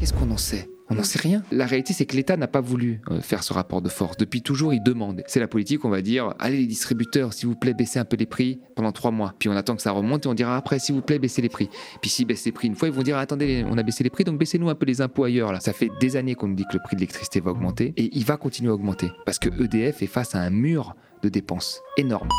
Qu'est-ce qu'on en sait? On n'en sait rien. La réalité, c'est que l'État n'a pas voulu euh, faire ce rapport de force. Depuis toujours, il demande. C'est la politique, on va dire, allez les distributeurs, s'il vous plaît, baissez un peu les prix pendant trois mois. Puis on attend que ça remonte et on dira après, s'il vous plaît, baissez les prix. Puis s'ils baissent les prix une fois, ils vont dire, attendez, on a baissé les prix, donc baissez-nous un peu les impôts ailleurs. Là. Ça fait des années qu'on nous dit que le prix de l'électricité va augmenter et il va continuer à augmenter parce que EDF est face à un mur de dépenses énorme.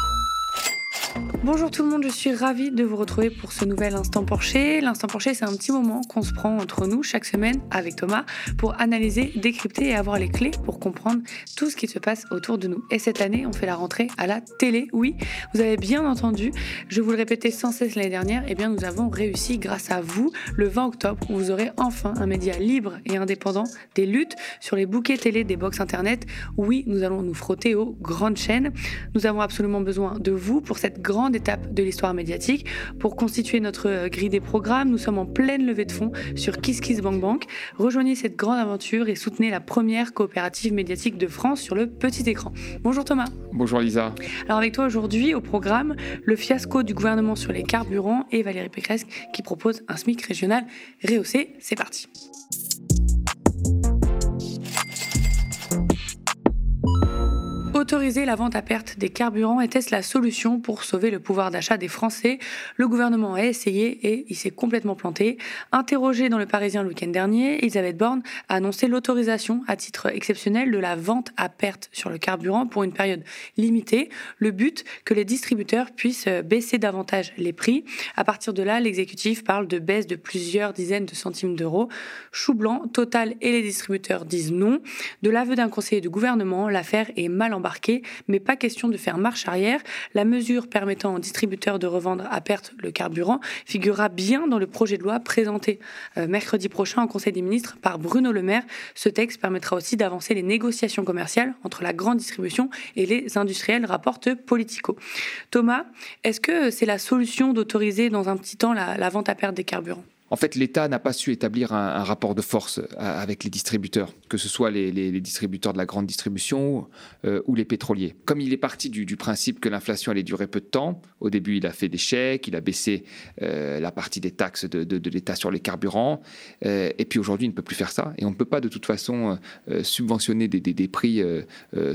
Bonjour tout le monde, je suis ravie de vous retrouver pour ce nouvel Instant Porcher. L'Instant Porcher, c'est un petit moment qu'on se prend entre nous chaque semaine avec Thomas pour analyser, décrypter et avoir les clés pour comprendre tout ce qui se passe autour de nous. Et cette année, on fait la rentrée à la télé. Oui, vous avez bien entendu, je vous le répétais sans cesse l'année dernière, eh bien nous avons réussi grâce à vous le 20 octobre où vous aurez enfin un média libre et indépendant des luttes sur les bouquets télé des box internet. Oui, nous allons nous frotter aux grandes chaînes. Nous avons absolument besoin de vous pour cette grande étape de l'histoire médiatique. Pour constituer notre euh, grille des programmes, nous sommes en pleine levée de fonds sur KissKissBankBank. Rejoignez cette grande aventure et soutenez la première coopérative médiatique de France sur le petit écran. Bonjour Thomas. Bonjour Lisa. Alors avec toi aujourd'hui au programme, le fiasco du gouvernement sur les carburants et Valérie Pécresse qui propose un SMIC régional rehaussé. C'est parti. Autoriser la vente à perte des carburants était-ce la solution pour sauver le pouvoir d'achat des Français? Le gouvernement a essayé et il s'est complètement planté. Interrogée dans le Parisien le week-end dernier, Elisabeth Borne a annoncé l'autorisation à titre exceptionnel de la vente à perte sur le carburant pour une période limitée. Le but, que les distributeurs puissent baisser davantage les prix. À partir de là, l'exécutif parle de baisse de plusieurs dizaines de centimes d'euros. Chou blanc, Total et les distributeurs disent non. De l'aveu d'un conseiller du gouvernement, l'affaire est mal embarquée mais pas question de faire marche arrière. La mesure permettant aux distributeurs de revendre à perte le carburant figurera bien dans le projet de loi présenté euh, mercredi prochain en Conseil des ministres par Bruno Le Maire. Ce texte permettra aussi d'avancer les négociations commerciales entre la grande distribution et les industriels, rapporte Politico. Thomas, est-ce que c'est la solution d'autoriser dans un petit temps la vente à perte des carburants? En fait, l'État n'a pas su établir un, rapport de force euh, avec les distributeurs, que ce soit les, distributeurs de la grande distribution euh, ou les pétroliers. Comme il est parti du, principe que l'inflation allait durer peu de temps, au début il a fait des chèques, il a baissé euh, la partie des taxes de, l'État sur les carburants, et puis aujourd'hui il ne peut plus faire ça, et on ne peut pas de toute façon subventionner des, des prix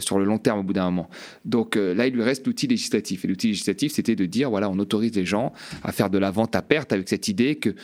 sur le long terme au bout d'un moment. Donc là, il lui reste l'outil législatif, et l'outil législatif, c'était de dire, voilà, on autorise les gens à faire de la vente à perte avec cette idée que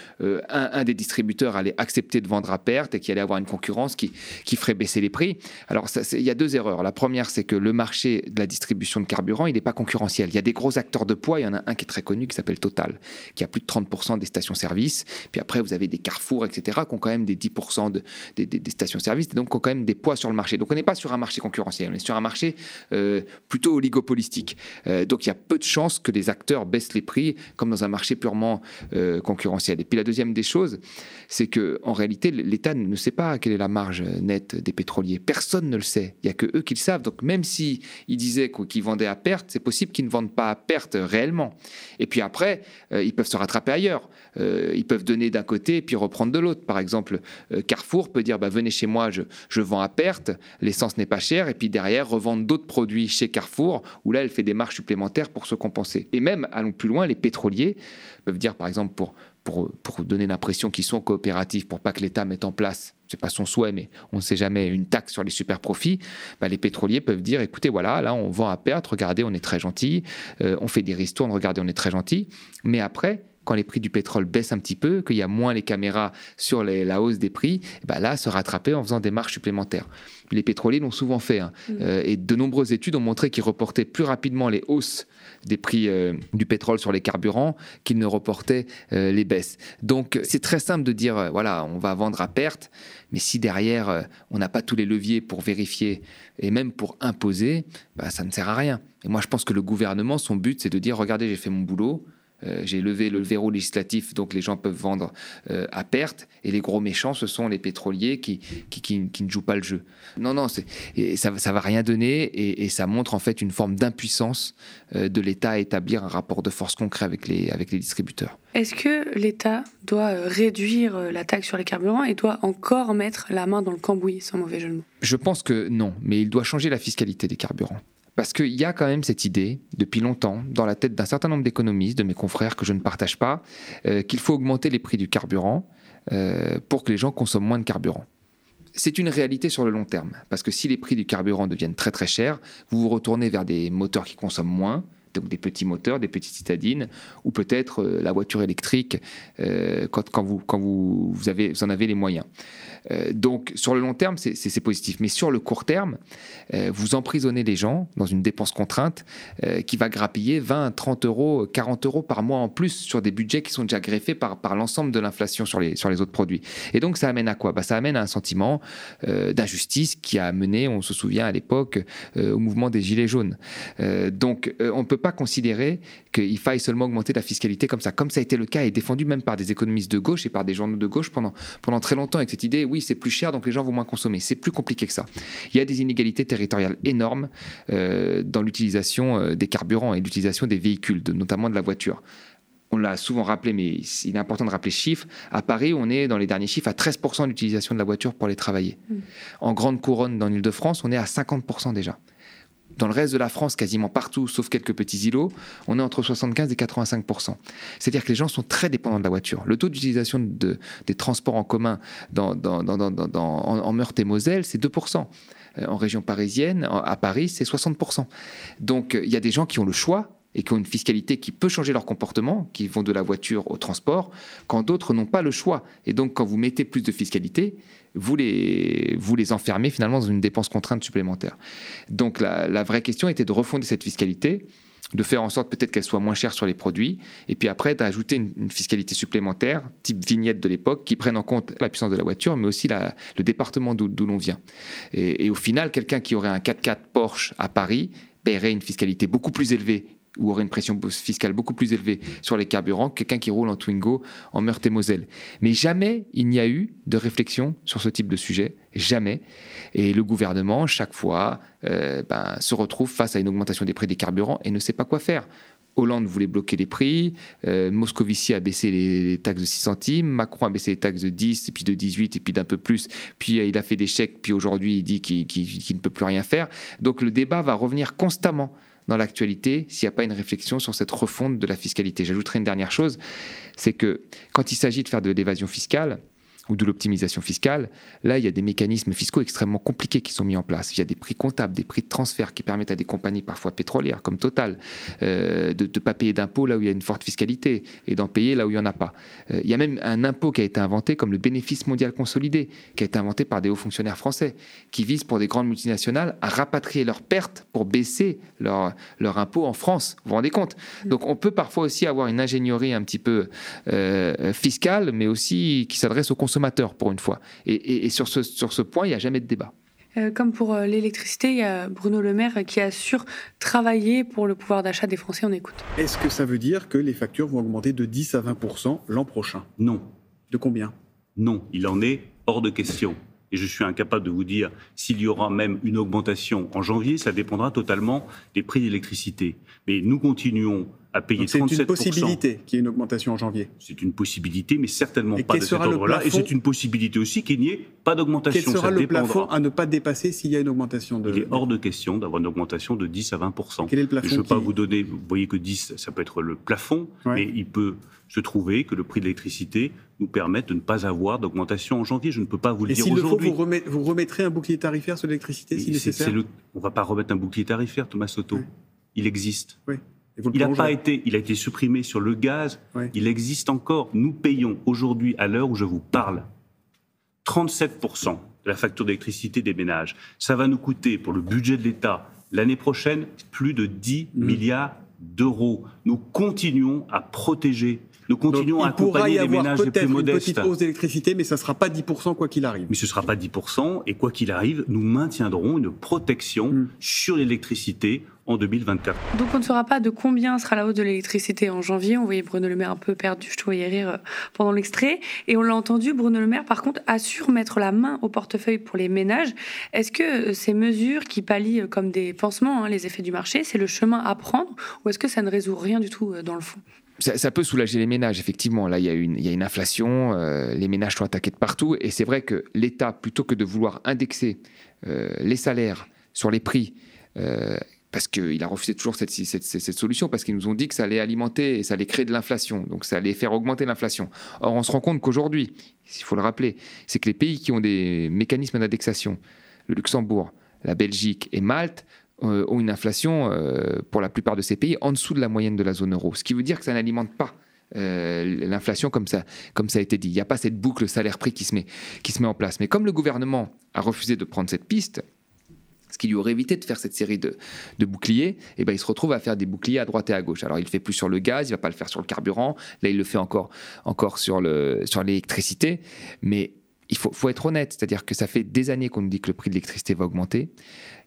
un, des distributeurs allait accepter de vendre à perte et qu'il allait avoir une concurrence qui, qui ferait baisser les prix. Alors, il y a deux erreurs. La première, c'est que le marché de la distribution de carburant, il n'est pas concurrentiel. Il y a des gros acteurs de poids. Il y en a un qui est très connu, qui s'appelle Total, qui a plus de 30% des stations-service. Puis après, vous avez des Carrefour, etc., qui ont quand même des 10% de, des, stations-service, et donc qui ont quand même des poids sur le marché. Donc, on n'est pas sur un marché concurrentiel, on est sur un marché euh, plutôt oligopolistique. Euh, donc, il y a peu de chances que les acteurs baissent les prix, comme dans un marché purement euh, concurrentiel. Et puis, la deuxième des choses, c'est que en réalité, l'État ne sait pas quelle est la marge nette des pétroliers. Personne ne le sait. Il n'y a que eux qui le savent. Donc même si ils disaient qu'ils vendaient à perte, c'est possible qu'ils ne vendent pas à perte réellement. Et puis après, euh, ils peuvent se rattraper ailleurs. Euh, ils peuvent donner d'un côté et puis reprendre de l'autre. Par exemple, euh, Carrefour peut dire bah, venez chez moi, je, je vends à perte, l'essence n'est pas chère, et puis derrière revendre d'autres produits chez Carrefour où là elle fait des marges supplémentaires pour se compenser. Et même, allons plus loin, les pétroliers peuvent dire par exemple pour pour, donner l'impression qu'ils sont coopératifs, pour pas que l'État mette en place, c'est pas son souhait, mais on ne sait jamais, une taxe sur les super profits, bah, les pétroliers peuvent dire, écoutez, voilà, là on vend à perte, regardez, on est très gentil, euh, on fait des ristournes, regardez, on est très gentil, mais après, quand les prix du pétrole baissent un petit peu, qu'il y a moins les caméras sur la hausse des prix, bah là, se rattraper en faisant des marges supplémentaires. Les pétroliers l'ont souvent fait, hein. mm. euh, et de nombreuses études ont montré qu'ils reportaient plus rapidement les hausses des prix euh, du pétrole sur les carburants qu'ils ne reportaient euh, les baisses. Donc c'est très simple de dire, voilà, on va vendre à perte, mais si derrière, on n'a pas tous les leviers pour vérifier et même pour imposer, bah, ça ne sert à rien. Et moi, je pense que le gouvernement, son but, c'est de dire, regardez, j'ai fait mon boulot, euh, j'ai levé le verrou législatif, donc les gens peuvent vendre euh, à perte. Et les gros méchants, ce sont les pétroliers qui, qui, ne jouent pas le jeu. Non, non, et ça ne va rien donner et, ça montre en fait une forme d'impuissance euh, de l'État à établir un rapport de force concret avec les, avec les distributeurs. Est-ce que l'État doit réduire la taxe sur les carburants et doit encore mettre la main dans le cambouis, sans mauvais jeu de mots? Je pense que non, mais il doit changer la fiscalité des carburants. Parce qu'il y a quand même cette idée, depuis longtemps, dans la tête d'un certain nombre d'économistes, de mes confrères que je ne partage pas, euh, qu'il faut augmenter les prix du carburant pour que les gens consomment moins de carburant c'est une réalité sur le long terme, parce que si les prix du carburant deviennent très très chers, vous vous retournez vers des moteurs qui consomment moins, donc des petits moteurs, des petites citadines, ou peut-être euh, la voiture électrique euh, quand, vous, avez, vous en avez les moyens. Euh, donc sur le long terme, c'est positif. Mais sur le court terme, euh, vous emprisonnez les gens dans une dépense contrainte euh, qui va grappiller 20, 30 euros, 40 euros par mois en plus sur des budgets qui sont déjà greffés par, l'ensemble de l'inflation sur les, sur les autres produits. Et donc ça amène à quoi? Bah, Ça amène à un sentiment d'injustice qui a mené, on se souvient à l'époque, au mouvement des Gilets jaunes. donc on ne peut pas considérer qu'il faille seulement augmenter la fiscalité comme ça, comme ça a été le cas et défendu même par des économistes de gauche et par des journaux de gauche pendant, pendant très longtemps avec cette idée, oui, c'est plus cher, donc les gens vont moins consommer. C'est plus compliqué que ça. Il y a des inégalités territoriales énormes euh, dans l'utilisation euh, des carburants et l'utilisation des véhicules, notamment de la voiture on l'a souvent rappelé, mais il est important de rappeler ce chiffre. À Paris, on est dans les derniers chiffres à 13% d'utilisation de la voiture pour aller travailler. Mm. En grande couronne, dans l'Île-de-France, on est à 50% déjà. Dans le reste de la France, quasiment partout, sauf quelques petits îlots, on est entre 75 et 85% C'est-à-dire que les gens sont très dépendants de la voiture. Le taux d'utilisation de, des transports en commun dans, en, Meurthe et Moselle, c'est 2% euh, en région parisienne, à Paris, c'est 60 Donc il y a des gens qui ont le choix et qui ont une fiscalité qui peut changer leur comportement, qui vont de la voiture au transport, quand d'autres n'ont pas le choix. Et donc, quand vous mettez plus de fiscalité, vous les, vous les enfermez finalement dans une dépense contrainte supplémentaire. Donc, la, vraie question était de refonder cette fiscalité, de faire en sorte peut-être qu'elle soit moins chère sur les produits, et puis après d'ajouter une, fiscalité supplémentaire, type vignette de l'époque, qui prenne en compte la puissance de la voiture, mais aussi le département d'où l'on vient. Et, et au final, quelqu'un qui aurait un 4x4 Porsche à Paris paierait une fiscalité beaucoup plus élevée ou aurait une pression fiscale beaucoup plus élevée sur les carburants que quelqu'un qui roule en Twingo en Meurthe-et-Moselle. Mais jamais il n'y a eu de réflexion sur ce type de sujet, jamais. Et le gouvernement, chaque fois, euh, ben, se retrouve face à une augmentation des prix des carburants et ne sait pas quoi faire. Hollande voulait bloquer les prix, euh, Moscovici a baissé les, taxes de 6 centimes, Macron a baissé les taxes de 10, et puis de 18, et puis d'un peu plus, puis euh, il a fait des chèques, puis aujourd'hui il dit qu'il ne peut plus rien faire. Donc le débat va revenir constamment dans l'actualité s'il n'y a pas une réflexion sur cette refonte de la fiscalité. J'ajouterai une dernière chose, c'est que quand il s'agit de faire de l'évasion fiscale, ou de l'optimisation fiscale, là, il y a des mécanismes fiscaux extrêmement compliqués qui sont mis en place. Il y a des prix comptables, des prix de transfert qui permettent à des compagnies parfois pétrolières comme Total euh, de ne pas payer d'impôts là où il y a une forte fiscalité et d'en payer là où il n'y en a pas. Euh, il y a même un impôt qui a été inventé comme le bénéfice mondial consolidé, qui a été inventé par des hauts fonctionnaires français, qui vise pour des grandes multinationales à rapatrier leurs pertes pour baisser leur, leur impôt en France. Vous vous rendez compte? Mm. Donc on peut parfois aussi avoir une ingénierie un petit peu euh, fiscale, mais aussi qui s'adresse aux consommateurs consommateur pour une fois. Et, sur, ce, sur ce point, il n'y a jamais de débat. Euh, comme pour euh, l'électricité, il y a Bruno Le Maire qui assure travailler pour le pouvoir d'achat des Français. On écoute. Est-ce que ça veut dire que les factures vont augmenter de 10 à 20 l'an prochain? Non. De combien? Non, il en est hors de question. Et je suis incapable de vous dire s'il y aura même une augmentation en janvier. Ça dépendra totalement des prix d'électricité. Mais nous continuons à payer C'est une possibilité qu'il y ait une augmentation en janvier. C'est une possibilité, mais certainement pas de cet ordre-là. Et c'est une possibilité aussi qu'il n'y ait pas d'augmentation. Quel sera le plafond à ne pas dépasser s'il y a une augmentation de... Il est hors de question d'avoir une augmentation de 10 à 20% Quel est le plafond Je ne veux pas vous donner... Vous voyez que 10, ça peut être le plafond, mais il peut se trouver que le prix de l'électricité nous permette de ne pas avoir d'augmentation en janvier. Je ne peux pas vous le dire aujourd'hui. Et s'il le faut, vous, remettrez un bouclier tarifaire sur l'électricité si nécessaire On ne va pas remettre un bouclier tarifaire, Thomas Soto. Il existe. Oui il n'a pas été, il a été supprimé sur le gaz. Il existe encore. Nous payons aujourd'hui, à l'heure où je vous parle, 37% de la facture d'électricité des ménages. Ça va nous coûter pour le budget de l'État l'année prochaine plus de 10 mmh. milliards d'euros. Nous continuons à protéger nous continuons à accompagner les ménages les plus modestes. Une petite hausse d'électricité, mais ça ne sera pas 10% quoi qu'il arrive. Mais ce ne sera pas 10%, et quoi qu'il arrive, nous maintiendrons une protection mmh. sur l'électricité en 2024. Donc on ne saura pas de combien sera la hausse de l'électricité en janvier. On voyait Bruno Le Maire un peu perdu, je te voyais rire euh, pendant l'extrait. Et on l'a entendu, Bruno Le Maire par contre assure mettre la main au portefeuille pour les ménages. Est-ce que euh, ces mesures qui pallient euh, comme des pansements hein, les effets du marché, c'est le chemin à prendre ou est-ce que ça ne résout rien du tout dans le fond? Ça, peut soulager les ménages, effectivement. Là, il y a une, inflation, les ménages sont attaqués de partout. Et c'est vrai que l'État, plutôt que de vouloir indexer les salaires sur les prix, parce qu'il a refusé toujours cette, cette, solution, parce qu'ils nous ont dit que ça allait alimenter et ça allait créer de l'inflation, donc ça allait faire augmenter l'inflation. Or, on se rend compte qu'aujourd'hui, il faut le rappeler, c'est que les pays qui ont des mécanismes d'indexation, le Luxembourg, la Belgique et Malte, euh, ont une inflation, euh, pour la plupart de ces pays, en dessous de la moyenne de la zone euro. Ce qui veut dire que ça n'alimente pas euh, l'inflation comme ça, comme ça a été dit. Il n'y a pas cette boucle salaire-prix qui, se met, qui se met en place. Mais comme le gouvernement a refusé de prendre cette piste, ce qui lui aurait évité de faire cette série de, boucliers, et eh ben, il se retrouve à faire des boucliers à droite et à gauche. Alors il ne fait plus sur le gaz, il ne va pas le faire sur le carburant, là il le fait encore, encore sur l'électricité, sur mais il faut, être honnête, c'est-à-dire que ça fait des années qu'on nous dit que le prix de l'électricité va augmenter,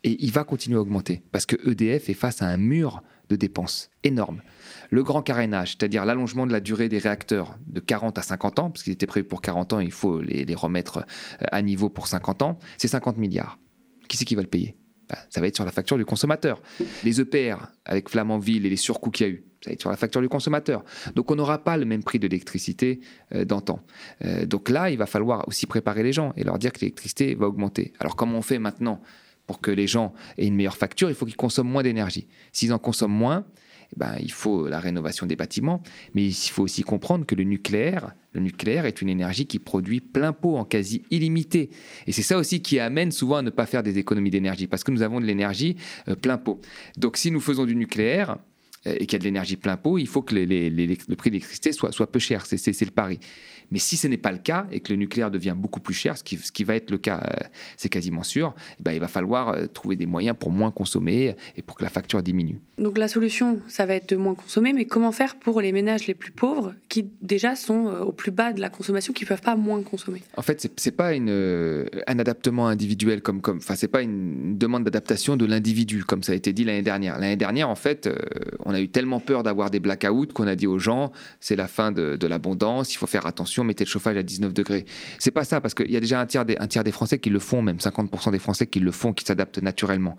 et il va continuer à augmenter, parce que EDF est face à un mur de dépenses énorme. Le grand carénage, c'est-à-dire l'allongement de la durée des réacteurs de 40 à 50 ans, parce qu'il était prévu pour 40 ans, il faut les, les remettre euh, à niveau pour 50 ans, c'est 50 milliards. Qui c'est qui va le payer? Ça va être sur la facture du consommateur. Les EPR, avec Flamanville et les surcoûts qu'il y a eu, ça va être sur la facture du consommateur. Donc on n'aura pas le même prix de l'électricité euh, d'antan. Euh, donc là, il va falloir aussi préparer les gens et leur dire que l'électricité va augmenter. Alors comment on fait maintenant pour que les gens aient une meilleure facture? Il faut qu'ils consomment moins d'énergie. S'ils en consomment moins, ben, il faut la rénovation des bâtiments, mais il faut aussi comprendre que le nucléaire, le nucléaire est une énergie qui produit plein pot en quasi illimité. Et c'est ça aussi qui amène souvent à ne pas faire des économies d'énergie, parce que nous avons de l'énergie euh, plein pot. Donc si nous faisons du nucléaire, et qu'il y a de l'énergie plein pot, il faut que le prix de l'électricité soit, soit peu cher. C'est le pari. Mais si ce n'est pas le cas et que le nucléaire devient beaucoup plus cher, ce qui, ce qui va être le cas, euh, c'est quasiment sûr, eh ben, il va falloir euh, trouver des moyens pour moins consommer et pour que la facture diminue. Donc la solution, ça va être de moins consommer, mais comment faire pour les ménages les plus pauvres qui déjà sont euh, au plus bas de la consommation, qui ne peuvent pas moins consommer? En fait, ce n'est pas une, un adaptement individuel, comme, comme, enfin, c'est pas une demande d'adaptation de l'individu, comme ça a été dit l'année dernière. L'année dernière, en fait, on a eu tellement peur d'avoir des blackouts qu'on a dit aux gens, c'est la fin de, de l'abondance, il faut faire attention mettez le chauffage à 19 degrés. C'est pas ça, parce qu'il y a déjà un tiers, des, un tiers des Français qui le font, même 50% des Français qui le font, qui s'adaptent naturellement.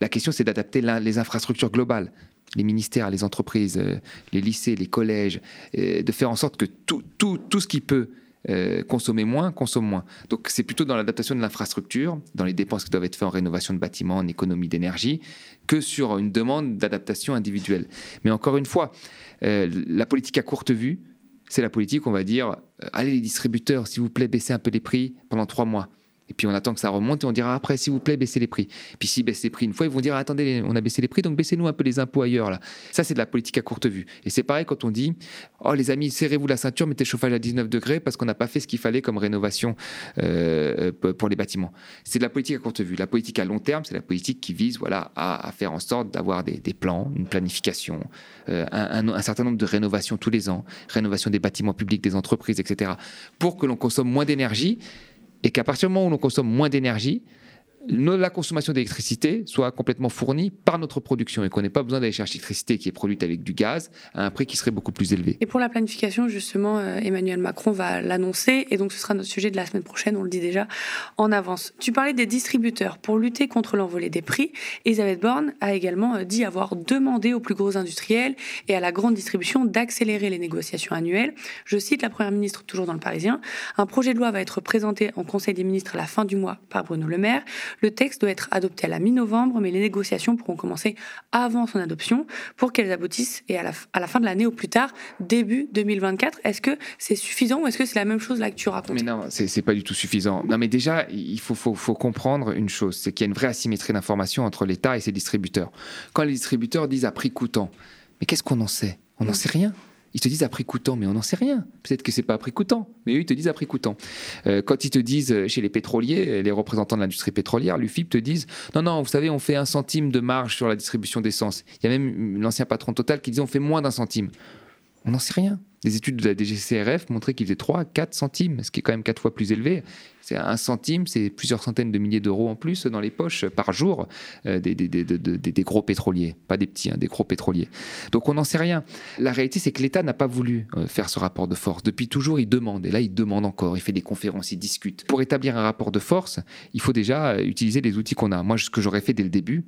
La question, c'est d'adapter les infrastructures globales, les ministères, les entreprises, euh, les lycées, les collèges, de faire en sorte que tout, tout, tout ce qui peut euh, consommer moins, consomme moins. Donc c'est plutôt dans l'adaptation de l'infrastructure, dans les dépenses qui doivent être faites en rénovation de bâtiments, en économie d'énergie, que sur une demande d'adaptation individuelle. Mais encore une fois, la politique à courte vue, c'est la politique, on va dire, euh, allez les distributeurs, s'il vous plaît, baissez un peu les prix pendant trois mois. Et puis on attend que ça remonte et on dira après, s'il vous plaît, baissez les prix. Puis s'ils baissent les prix une fois, ils vont dire attendez, on a baissé les prix, donc baissez-nous un peu les impôts ailleurs. Là. Ça, c'est de la politique à courte vue. Et c'est pareil quand on dit oh les amis, serrez-vous la ceinture, mettez le chauffage à 19 degrés parce qu'on n'a pas fait ce qu'il fallait comme rénovation euh, pour les bâtiments. C'est de la politique à courte vue. La politique à long terme, c'est la politique qui vise voilà, à, faire en sorte d'avoir des, plans, une planification, euh, un, un certain nombre de rénovations tous les ans, rénovation des bâtiments publics, des entreprises, etc. Pour que l'on consomme moins d'énergie et qu'à partir du moment où l'on consomme moins d'énergie, la consommation d'électricité soit complètement fournie par notre production et qu'on n'ait pas besoin d'aller chercher l'électricité qui est produite avec du gaz à un prix qui serait beaucoup plus élevé. Et pour la planification, justement, euh, Emmanuel Macron va l'annoncer et donc ce sera notre sujet de la semaine prochaine, on le dit déjà en avance. Tu parlais des distributeurs. Pour lutter contre l'envolée des prix, Elisabeth Borne a également euh, dit avoir demandé aux plus gros industriels et à la grande distribution d'accélérer les négociations annuelles. Je cite la Première ministre, toujours dans le Parisien, un projet de loi va être présenté en Conseil des ministres à la fin du mois par Bruno Le Maire. Le texte doit être adopté à la mi-novembre, mais les négociations pourront commencer avant son adoption pour qu'elles aboutissent et à la, à la fin de l'année au plus tard, début 2024. Est-ce que c'est suffisant ou est-ce que c'est la même chose là que tu racontes? Mais non, c'est pas du tout suffisant. Non, mais déjà, il faut, faut, faut comprendre une chose, c'est qu'il y a une vraie asymétrie d'information entre l'État et ses distributeurs. Quand les distributeurs disent à prix coûtant, mais qu'est-ce qu'on en sait? On n'en sait rien. Ils te disent prix coûtant, mais on n'en sait rien. Peut-être que c'est pas prix coûtant, mais eux, ils te disent prix coûtant. Euh, quand ils te disent euh, chez les pétroliers, les représentants de l'industrie pétrolière, l'UFIP te disent non, non, vous savez, on fait un centime de marge sur la distribution d'essence. Il y a même l'ancien patron Total qui disait on fait moins d'un centime. On n'en sait rien. Des études de la DGCRF montraient qu'il faisait 3 4 centimes, ce qui est quand même 4 fois plus élevé. C'est un centime, c'est plusieurs centaines de milliers d'euros en plus dans les poches par jour euh, des, gros pétroliers, pas des petits, hein, des gros pétroliers. Donc on n'en sait rien. La réalité, c'est que l'État n'a pas voulu euh, faire ce rapport de force. Depuis toujours, il demande, et là, il demande encore, il fait des conférences, il discute. Pour établir un rapport de force, il faut déjà euh, utiliser les outils qu'on a. Moi, ce que j'aurais fait dès le début,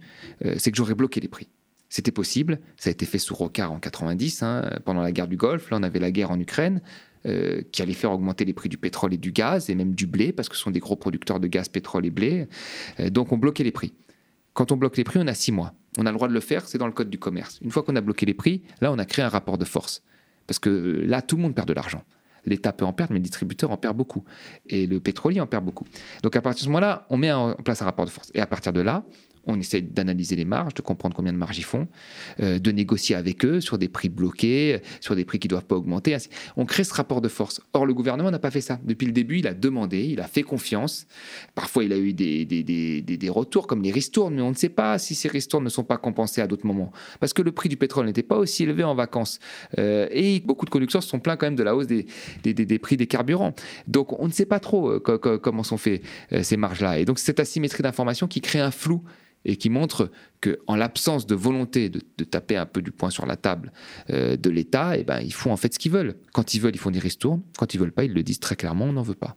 c'est que j'aurais bloqué les prix. C'était possible, ça a été fait sous Rocard en 90, hein, pendant la guerre du Golfe. Là, on avait la guerre en Ukraine, euh, qui allait faire augmenter les prix du pétrole et du gaz, et même du blé, parce que ce sont des gros producteurs de gaz, pétrole et blé. Euh, donc, on bloquait les prix. Quand on bloque les prix, on a six mois. On a le droit de le faire, c'est dans le code du commerce. Une fois qu'on a bloqué les prix, là, on a créé un rapport de force. Parce que là, tout le monde perd de l'argent. L'État peut en perdre, mais le distributeur en perd beaucoup. Et le pétrolier en perd beaucoup. Donc à partir de ce moment-là, on met en place un rapport de force. Et à partir de là, on essaie d'analyser les marges, de comprendre combien de marges ils font, euh, de négocier avec eux sur des prix bloqués, sur des prix qui ne doivent pas augmenter. On crée ce rapport de force. Or, le gouvernement n'a pas fait ça. Depuis le début, il a demandé, il a fait confiance. Parfois, il a eu des, retours comme les ristournes, mais on ne sait pas si ces ristournes ne sont pas compensées à d'autres moments. Parce que le prix du pétrole n'était pas aussi élevé en vacances. Euh, et beaucoup de conducteurs se sont plaints quand même de la hausse des, prix des carburants. Donc, on ne sait pas trop euh, comment sont faites ces marges-là. Et donc, cette asymétrie d'information qui crée un flou et qui montre que en l'absence de volonté de, taper un peu du poing sur la table euh, de l'État, eh ben, ils font en fait ce qu'ils veulent. Quand ils veulent, ils font des ristournes. Quand ils veulent pas, ils le disent très clairement, on n'en veut pas.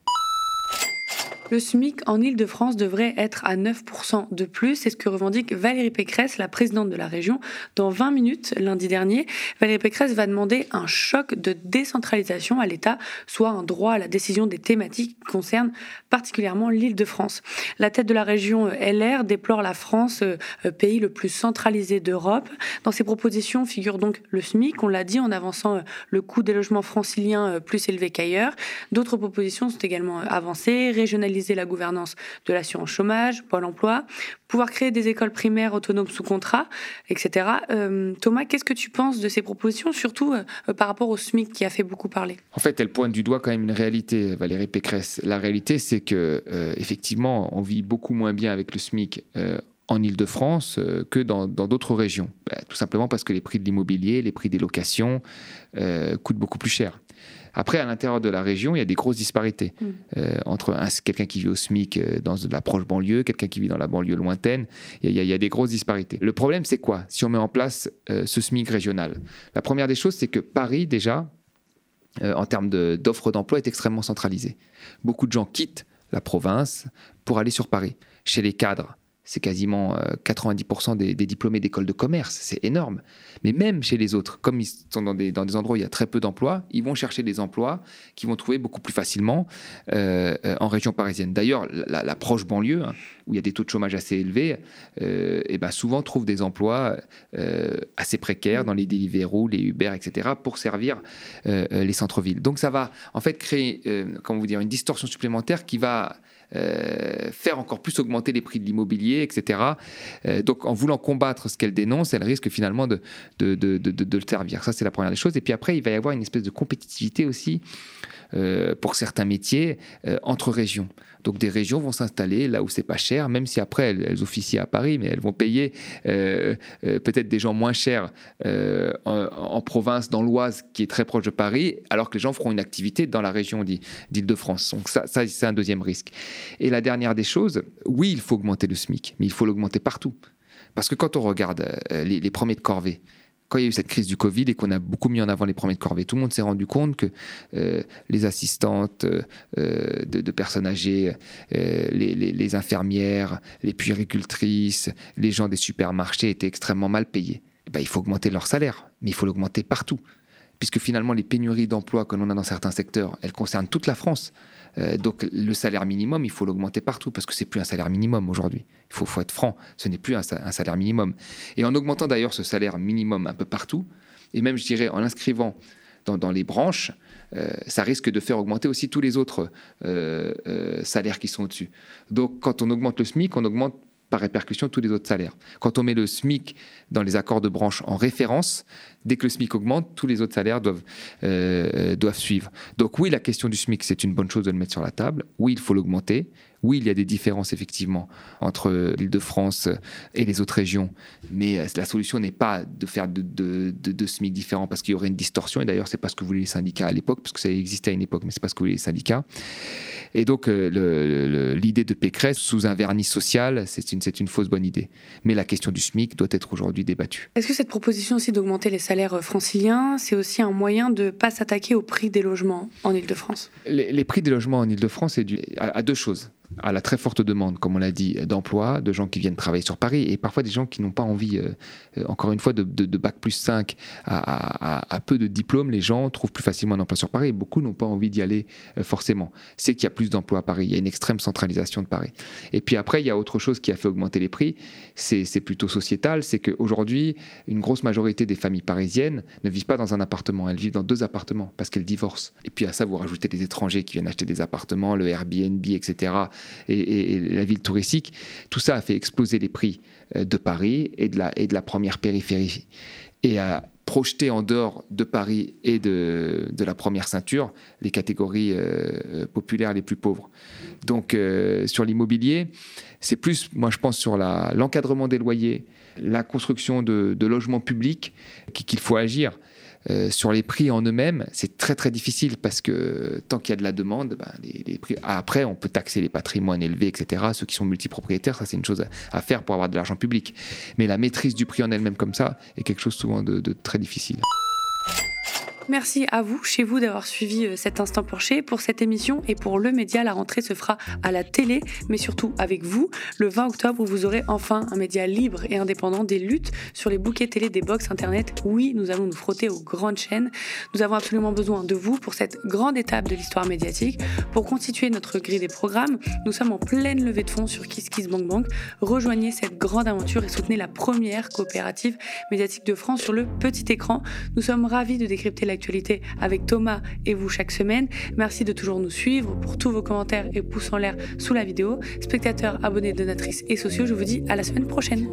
Le SMIC en Ile-de-France devrait être à 9% de plus. C'est ce que revendique Valérie Pécresse, la présidente de la région. Dans 20 minutes, lundi dernier, Valérie Pécresse va demander un choc de décentralisation à l'État, soit un droit à la décision des thématiques qui concernent particulièrement l'Île-de-France. La tête de la région euh, LR déplore la France, euh, euh, pays le plus centralisé d'Europe. Dans ses propositions figure donc le SMIC, on l'a dit, en avançant le coût des logements franciliens plus élevé qu'ailleurs. D'autres propositions sont également avancées, régionaliser la gouvernance de l'assurance chômage, Pôle emploi, pouvoir créer des écoles primaires autonomes sous contrat, etc. Euh, Thomas, qu'est-ce que tu penses de ces propositions, surtout euh, par rapport au SMIC qui a fait beaucoup parler? En fait, elle pointe du doigt quand même une réalité, Valérie Pécresse. La réalité, c'est que euh, effectivement, on vit beaucoup moins bien avec le SMIC en Ile-de-France que dans d'autres régions. Bah, tout simplement parce que les prix de l'immobilier, les prix des locations coûtent beaucoup plus cher. Après, à l'intérieur de la région, il y a des grosses disparités mm. euh, entre quelqu'un qui vit au SMIC euh, dans la proche banlieue, quelqu'un qui vit dans la banlieue lointaine. Il y, a, des grosses disparités. Le problème, c'est quoi? Si on met en place euh, ce SMIC régional? La première des choses, c'est que Paris, déjà, en termes d'offres d'emploi, est extrêmement centralisé. Beaucoup de gens quittent la province pour aller sur Paris. Chez les cadres, c'est quasiment 90% euh, des, diplômés d'école de commerce, c'est énorme. Mais même chez les autres, comme ils sont dans des, des endroits où il y a très peu d'emplois, ils vont chercher des emplois qu'ils vont trouver beaucoup plus facilement euh, euh, en région parisienne. D'ailleurs, la, proche banlieue, hein, où il y a des taux de chômage assez élevés, et eh ben souvent trouve des emplois assez précaires dans les Deliveroo, les Uber, etc., pour servir les centres-villes. Donc ça va en fait créer, comment vous dire, une distorsion supplémentaire qui va euh, faire encore plus augmenter les prix de l'immobilier, etc. Euh, donc en voulant combattre ce qu'elle dénonce, elle risque finalement de, de, de, de, le servir. Ça, c'est la première des choses. Et puis après, il va y avoir une espèce de compétitivité aussi euh, pour certains métiers entre régions. Donc des régions vont s'installer là où c'est pas cher, même si après elles, officient à Paris, mais elles vont payer euh, euh, peut-être des gens moins chers euh, en, province, dans l'Oise, qui est très proche de Paris, alors que les gens feront une activité dans la région d'Île-de-France. Donc ça, c'est un deuxième risque. Et la dernière des choses, oui, il faut augmenter le SMIC, mais il faut l'augmenter partout. Parce que quand on regarde les, les premiers de corvée, quand il y a eu cette crise du Covid et qu'on a beaucoup mis en avant les premiers de corvée, tout le monde s'est rendu compte que euh, les assistantes euh, de, personnes âgées, euh, les, infirmières, les puéricultrices, les gens des supermarchés étaient extrêmement mal payés. Eh ben, il faut augmenter leur salaire, mais il faut l'augmenter partout. Puisque finalement, les pénuries d'emplois que l'on a dans certains secteurs, elles concernent toute la France. Euh, donc le salaire minimum, il faut l'augmenter partout parce que c'est plus un salaire minimum aujourd'hui. Il faut, être franc, ce n'est plus un, salaire minimum. Et en augmentant d'ailleurs ce salaire minimum un peu partout, et même je dirais en l'inscrivant dans, les branches, euh, ça risque de faire augmenter aussi tous les autres euh, salaires qui sont au-dessus. Donc quand on augmente le SMIC, on augmente par répercussion tous les autres salaires. Quand on met le SMIC dans les accords de branche en référence, dès que le SMIC augmente, tous les autres salaires doivent, euh, doivent suivre. Donc oui, la question du SMIC, c'est une bonne chose de le mettre sur la table. Oui, il faut l'augmenter. Oui, il y a des différences effectivement entre l'Île-de-France et les autres régions, mais euh, la solution n'est pas de faire de, de, SMIC différents parce qu'il y aurait une distorsion. Et d'ailleurs, c'est pas ce que voulaient les syndicats à l'époque, parce que ça existait à une époque, mais c'est pas ce que voulaient les syndicats. Et donc, euh, l'idée de Pécresse sous un vernis social, c'est une, une fausse bonne idée. Mais la question du SMIC doit être aujourd'hui débattue. Est-ce que cette proposition aussi d'augmenter les salaires franciliens, c'est aussi un moyen de ne pas s'attaquer au prix des logements en Ile-de-France les, prix des logements en Ile-de-France, c'est dû à deux choses à la très forte demande, comme on l'a dit, d'emploi, de gens qui viennent travailler sur Paris, et parfois des gens qui n'ont pas envie, euh, euh, encore une fois, de, Bac plus 5 à, peu de diplômes, les gens trouvent plus facilement un emploi sur Paris, et beaucoup n'ont pas envie d'y aller euh, forcément. C'est qu'il y a plus d'emplois à Paris, il y a une extrême centralisation de Paris. Et puis après, il y a autre chose qui a fait augmenter les prix, c'est plutôt sociétal, c'est qu'aujourd'hui, une grosse majorité des familles parisiennes ne vivent pas dans un appartement, elles vivent dans deux appartements, parce qu'elles divorcent. Et puis à ça, vous rajoutez des étrangers qui viennent acheter des appartements, le Airbnb, etc et, la ville touristique, tout ça a fait exploser les prix euh, de Paris et de la, et de la première périphérie. Et a projeté en dehors de Paris et de, de la première ceinture les catégories euh, populaires les plus pauvres. Donc euh, sur l'immobilier, c'est plus, moi je pense, sur l'encadrement des loyers, la construction de logements publics qu'il faut agir. Euh, sur les prix en eux-mêmes, c'est très très difficile parce que tant qu'il y a de la demande, ben, les, prix... après on peut taxer les patrimoines élevés, etc. Ceux qui sont multipropriétaires, ça c'est une chose à, faire pour avoir de l'argent public. Mais la maîtrise du prix en elle-même comme ça est quelque chose souvent de très difficile. Merci à vous, chez vous, d'avoir suivi euh, cet instant penché. Pour cette émission et pour le média, la rentrée se fera à la télé, mais surtout avec vous. Le 20 octobre, vous aurez enfin un média libre et indépendant des luttes sur les bouquets télé des box internet. Oui, nous allons nous frotter aux grandes chaînes. Nous avons absolument besoin de vous pour cette grande étape de l'histoire médiatique. Pour constituer notre grille des programmes, nous sommes en pleine levée de fonds sur KissKissBankBank. Rejoignez cette grande aventure et soutenez la première coopérative médiatique de France sur le petit écran. Nous sommes ravis de décrypter la l'actualité avec Thomas et vous chaque semaine. Merci de toujours nous suivre pour tous vos commentaires et pouces en l'air sous la vidéo. Spectateurs, abonnés, donatrices et sociaux, je vous dis à la semaine prochaine.